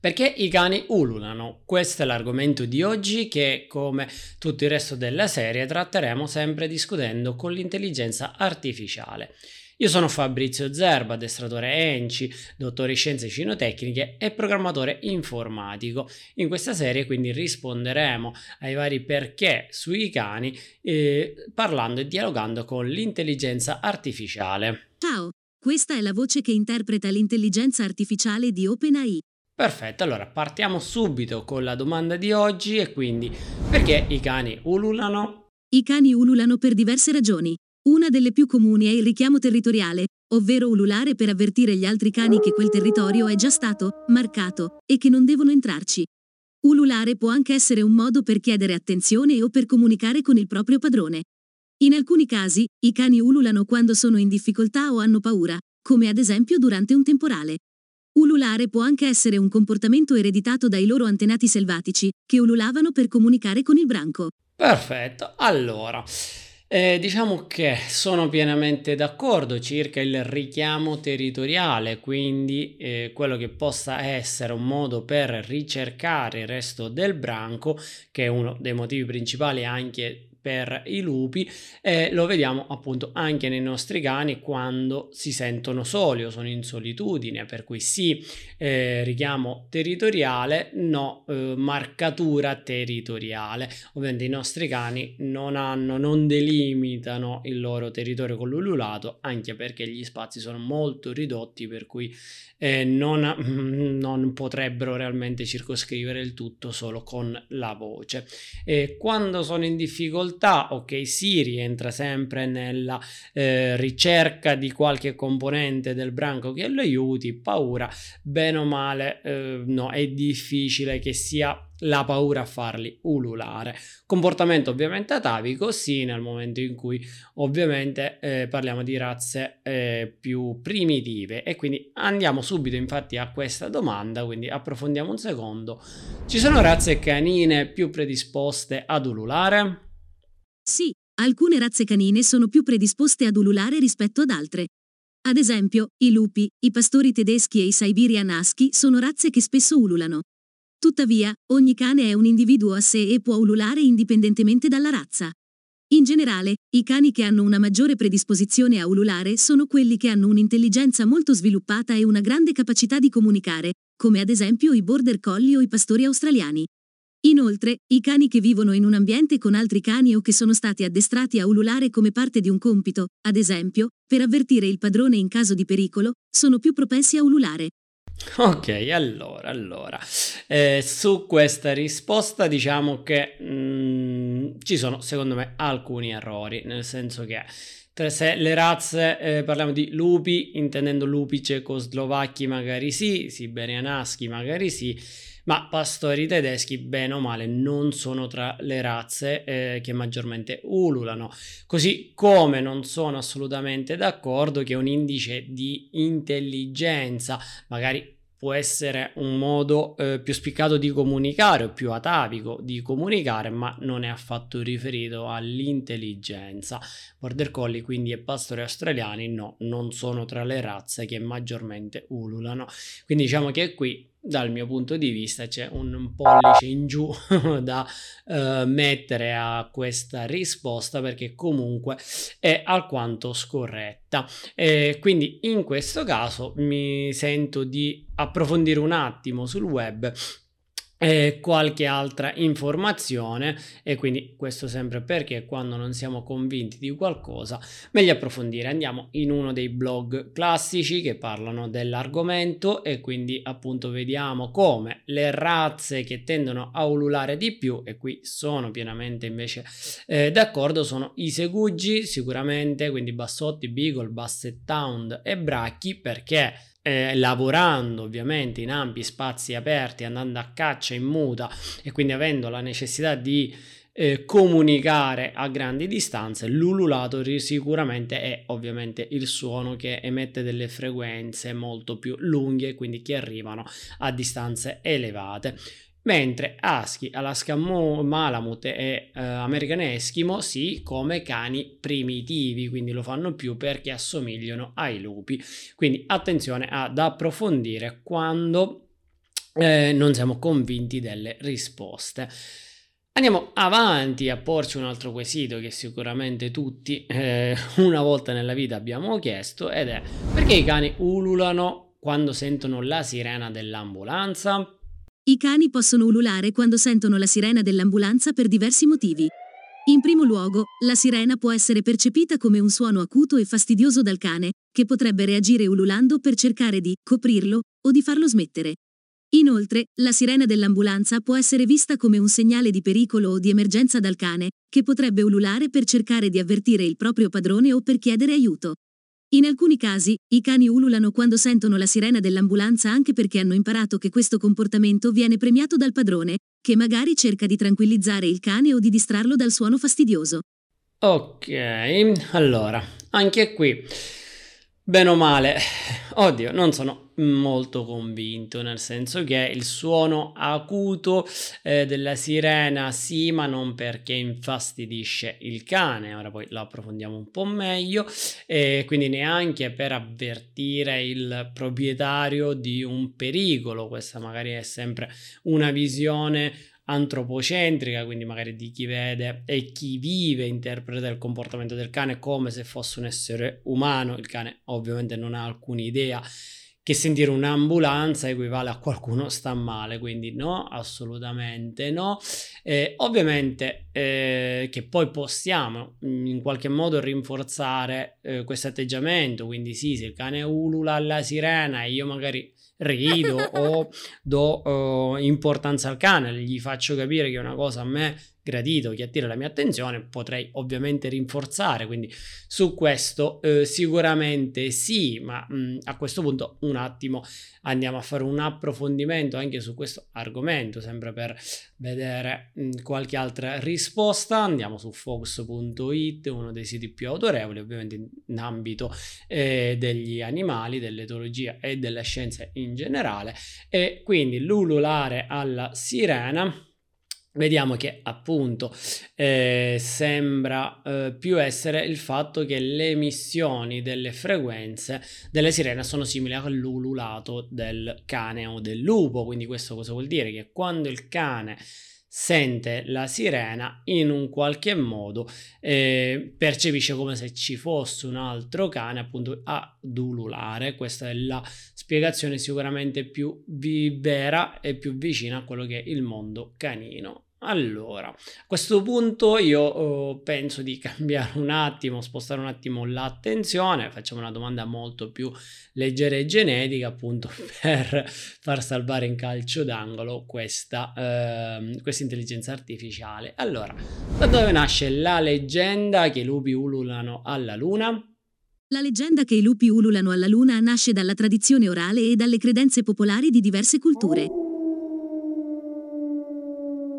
Perché i cani ululano? Questo è l'argomento di oggi che, come tutto il resto della serie, tratteremo sempre discutendo con l'intelligenza artificiale. Io sono Fabrizio Zerba, addestratore ENCI, dottore in scienze cinotecniche e programmatore informatico. In questa serie quindi risponderemo ai vari perché sui cani eh, parlando e dialogando con l'intelligenza artificiale. Ciao, questa è la voce che interpreta l'intelligenza artificiale di OpenAI. Perfetto, allora partiamo subito con la domanda di oggi e quindi perché i cani ululano? I cani ululano per diverse ragioni. Una delle più comuni è il richiamo territoriale, ovvero ululare per avvertire gli altri cani che quel territorio è già stato marcato e che non devono entrarci. Ululare può anche essere un modo per chiedere attenzione o per comunicare con il proprio padrone. In alcuni casi, i cani ululano quando sono in difficoltà o hanno paura, come ad esempio durante un temporale. Ululare può anche essere un comportamento ereditato dai loro antenati selvatici, che ululavano per comunicare con il branco. Perfetto, allora. Eh, diciamo che sono pienamente d'accordo circa il richiamo territoriale, quindi eh, quello che possa essere un modo per ricercare il resto del branco, che è uno dei motivi principali anche per i lupi e lo vediamo appunto anche nei nostri cani quando si sentono soli o sono in solitudine per cui sì eh, richiamo territoriale no eh, marcatura territoriale. Ovviamente i nostri cani non hanno non delimitano il loro territorio con l'ululato anche perché gli spazi sono molto ridotti per cui eh, non, non potrebbero realmente circoscrivere il tutto solo con la voce. Quando sono in difficoltà difficoltà, ok, si rientra sempre nella eh, ricerca di qualche componente del branco che lo aiuti, paura, bene o male, eh, no, è difficile che sia la paura a farli ululare. Comportamento ovviamente atavico, sì, nel momento in cui ovviamente eh, parliamo di razze eh, più primitive e quindi andiamo subito infatti a questa domanda, quindi approfondiamo un secondo. Ci sono razze canine più predisposte ad ululare? Sì, alcune razze canine sono più predisposte ad ululare rispetto ad altre. Ad esempio, i lupi, i pastori tedeschi e i Siberian Husky sono razze che spesso ululano. Tuttavia, ogni cane è un individuo a sé e può ululare indipendentemente dalla razza. In generale, i cani che hanno una maggiore predisposizione a ululare sono quelli che hanno un'intelligenza molto sviluppata e una grande capacità di comunicare, come ad esempio i border collie o i pastori australiani. Inoltre, i cani che vivono in un ambiente con altri cani o che sono stati addestrati a ululare come parte di un compito, ad esempio, per avvertire il padrone in caso di pericolo, sono più propensi a ululare. Ok, allora, allora, eh, su questa risposta diciamo che mh, mm, ci sono secondo me alcuni errori, nel senso che se le razze eh, parliamo di lupi, intendendo lupi cecoslovacchi magari sì, siberianaschi magari sì, ma pastori tedeschi, bene o male, non sono tra le razze eh, che maggiormente ululano. Così come non sono assolutamente d'accordo che un indice di intelligenza, magari può essere un modo eh, più spiccato di comunicare o più atavico di comunicare, ma non è affatto riferito all'intelligenza. Border Collie quindi e pastori australiani no, non sono tra le razze che maggiormente ululano. Quindi diciamo che qui dal mio punto di vista c'è un pollice in giù da uh, mettere a questa risposta perché comunque è alquanto scorretta. E quindi in questo caso mi sento di approfondire un attimo sul web e qualche altra informazione e quindi questo sempre perché quando non siamo convinti di qualcosa meglio approfondire. Andiamo in uno dei blog classici che parlano dell'argomento e quindi appunto vediamo come le razze che tendono a ululare di più e qui sono pienamente invece eh, d'accordo sono i segugi sicuramente quindi bassotti beagle basset town e bracchi perché eh, lavorando ovviamente in ampi spazi aperti, andando a caccia in muta e quindi avendo la necessità di eh, comunicare a grandi distanze, l'ululato sicuramente è ovviamente il suono che emette delle frequenze molto più lunghe, quindi che arrivano a distanze elevate mentre Husky, Alaska Malamute e uh, American Eskimo sì come cani primitivi, quindi lo fanno più perché assomigliano ai lupi. Quindi attenzione ad approfondire quando eh, non siamo convinti delle risposte. Andiamo avanti a porci un altro quesito che sicuramente tutti eh, una volta nella vita abbiamo chiesto ed è perché i cani ululano quando sentono la sirena dell'ambulanza? I cani possono ululare quando sentono la sirena dell'ambulanza per diversi motivi. In primo luogo, la sirena può essere percepita come un suono acuto e fastidioso dal cane, che potrebbe reagire ululando per cercare di coprirlo o di farlo smettere. Inoltre, la sirena dell'ambulanza può essere vista come un segnale di pericolo o di emergenza dal cane, che potrebbe ululare per cercare di avvertire il proprio padrone o per chiedere aiuto. In alcuni casi, i cani ululano quando sentono la sirena dell'ambulanza anche perché hanno imparato che questo comportamento viene premiato dal padrone, che magari cerca di tranquillizzare il cane o di distrarlo dal suono fastidioso. Ok, allora, anche qui, bene o male, oddio, non sono molto convinto, nel senso che il suono acuto eh, della sirena sì, ma non perché infastidisce il cane, ora poi lo approfondiamo un po' meglio, e quindi neanche per avvertire il proprietario di un pericolo, questa magari è sempre una visione antropocentrica, quindi magari di chi vede e chi vive interpreta il comportamento del cane come se fosse un essere umano, il cane ovviamente non ha alcuna idea che sentire un'ambulanza equivale a qualcuno sta male, quindi no, assolutamente no. Eh, ovviamente eh, che poi possiamo in qualche modo rinforzare eh, questo atteggiamento, quindi sì, se il cane ulula alla sirena e io magari rido o do uh, importanza al cane, gli faccio capire che una cosa a me gradito, che attira la mia attenzione, potrei ovviamente rinforzare, quindi su questo eh, sicuramente sì, ma mh, mm, a questo punto un attimo andiamo a fare un approfondimento anche su questo argomento, sempre per vedere mh, mm, qualche altra risposta, andiamo su focus.it, uno dei siti più autorevoli ovviamente in, ambito eh, degli animali, dell'etologia e delle scienze in generale. E quindi l'ululare alla sirena vediamo che appunto eh, sembra eh, più essere il fatto che le emissioni delle frequenze delle sirene sono simili all'ululato del cane o del lupo. Quindi questo cosa vuol dire? Che quando il cane sente la sirena in un qualche modo eh, percepisce come se ci fosse un altro cane appunto ad ululare questa è la spiegazione sicuramente più vera e più vicina a quello che è il mondo canino allora, a questo punto io oh, penso di cambiare un attimo, spostare un attimo l'attenzione, facciamo una domanda molto più leggera e genetica, appunto per far salvare in calcio d'angolo questa, eh, questa intelligenza artificiale. Allora, da dove nasce la leggenda che i lupi ululano alla luna? La leggenda che i lupi ululano alla luna nasce dalla tradizione orale e dalle credenze popolari di diverse culture.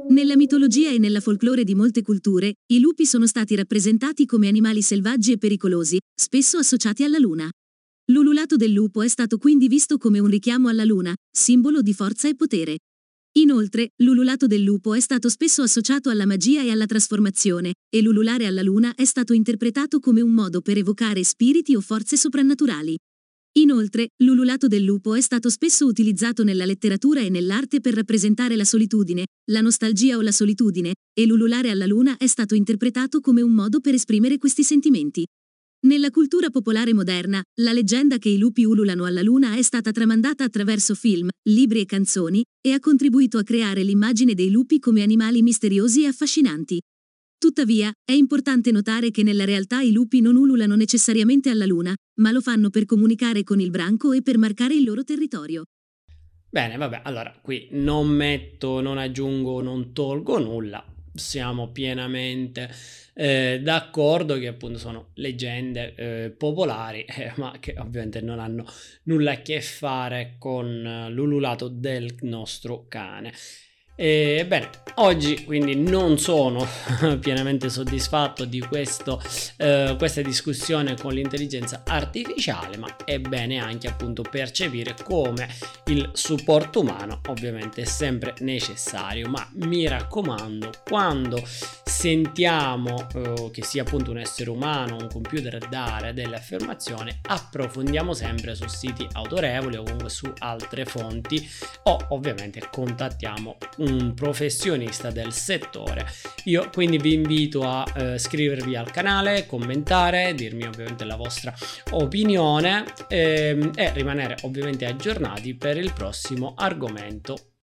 Nella mitologia e nella folklore di molte culture, i lupi sono stati rappresentati come animali selvaggi e pericolosi, spesso associati alla luna. L'ululato del lupo è stato quindi visto come un richiamo alla luna, simbolo di forza e potere. Inoltre, l'ululato del lupo è stato spesso associato alla magia e alla trasformazione, e l'ululare alla luna è stato interpretato come un modo per evocare spiriti o forze soprannaturali. Inoltre, l'ululato del lupo è stato spesso utilizzato nella letteratura e nell'arte per rappresentare la solitudine, la nostalgia o la solitudine, e l'ululare alla luna è stato interpretato come un modo per esprimere questi sentimenti. Nella cultura popolare moderna, la leggenda che i lupi ululano alla luna è stata tramandata attraverso film, libri e canzoni, e ha contribuito a creare l'immagine dei lupi come animali misteriosi e affascinanti. Tuttavia, è importante notare che nella realtà i lupi non ululano necessariamente alla luna, ma lo fanno per comunicare con il branco e per marcare il loro territorio. Bene, vabbè, allora qui non metto, non aggiungo, non tolgo nulla. Siamo pienamente eh, d'accordo che appunto sono leggende eh, popolari, eh, ma che ovviamente non hanno nulla a che fare con l'ululato del nostro cane. Ebbene, oggi quindi non sono pienamente soddisfatto di questo, eh, questa discussione con l'intelligenza artificiale, ma è bene anche appunto percepire come il supporto umano ovviamente è sempre necessario, ma mi raccomando, quando sentiamo eh, che sia appunto un essere umano, un computer dare delle affermazioni, approfondiamo sempre su siti autorevoli o comunque su altre fonti o ovviamente contattiamo un professionista del settore. Io quindi vi invito a eh, iscrivervi al canale, commentare, dirmi ovviamente la vostra opinione ehm, e rimanere ovviamente aggiornati per il prossimo argomento.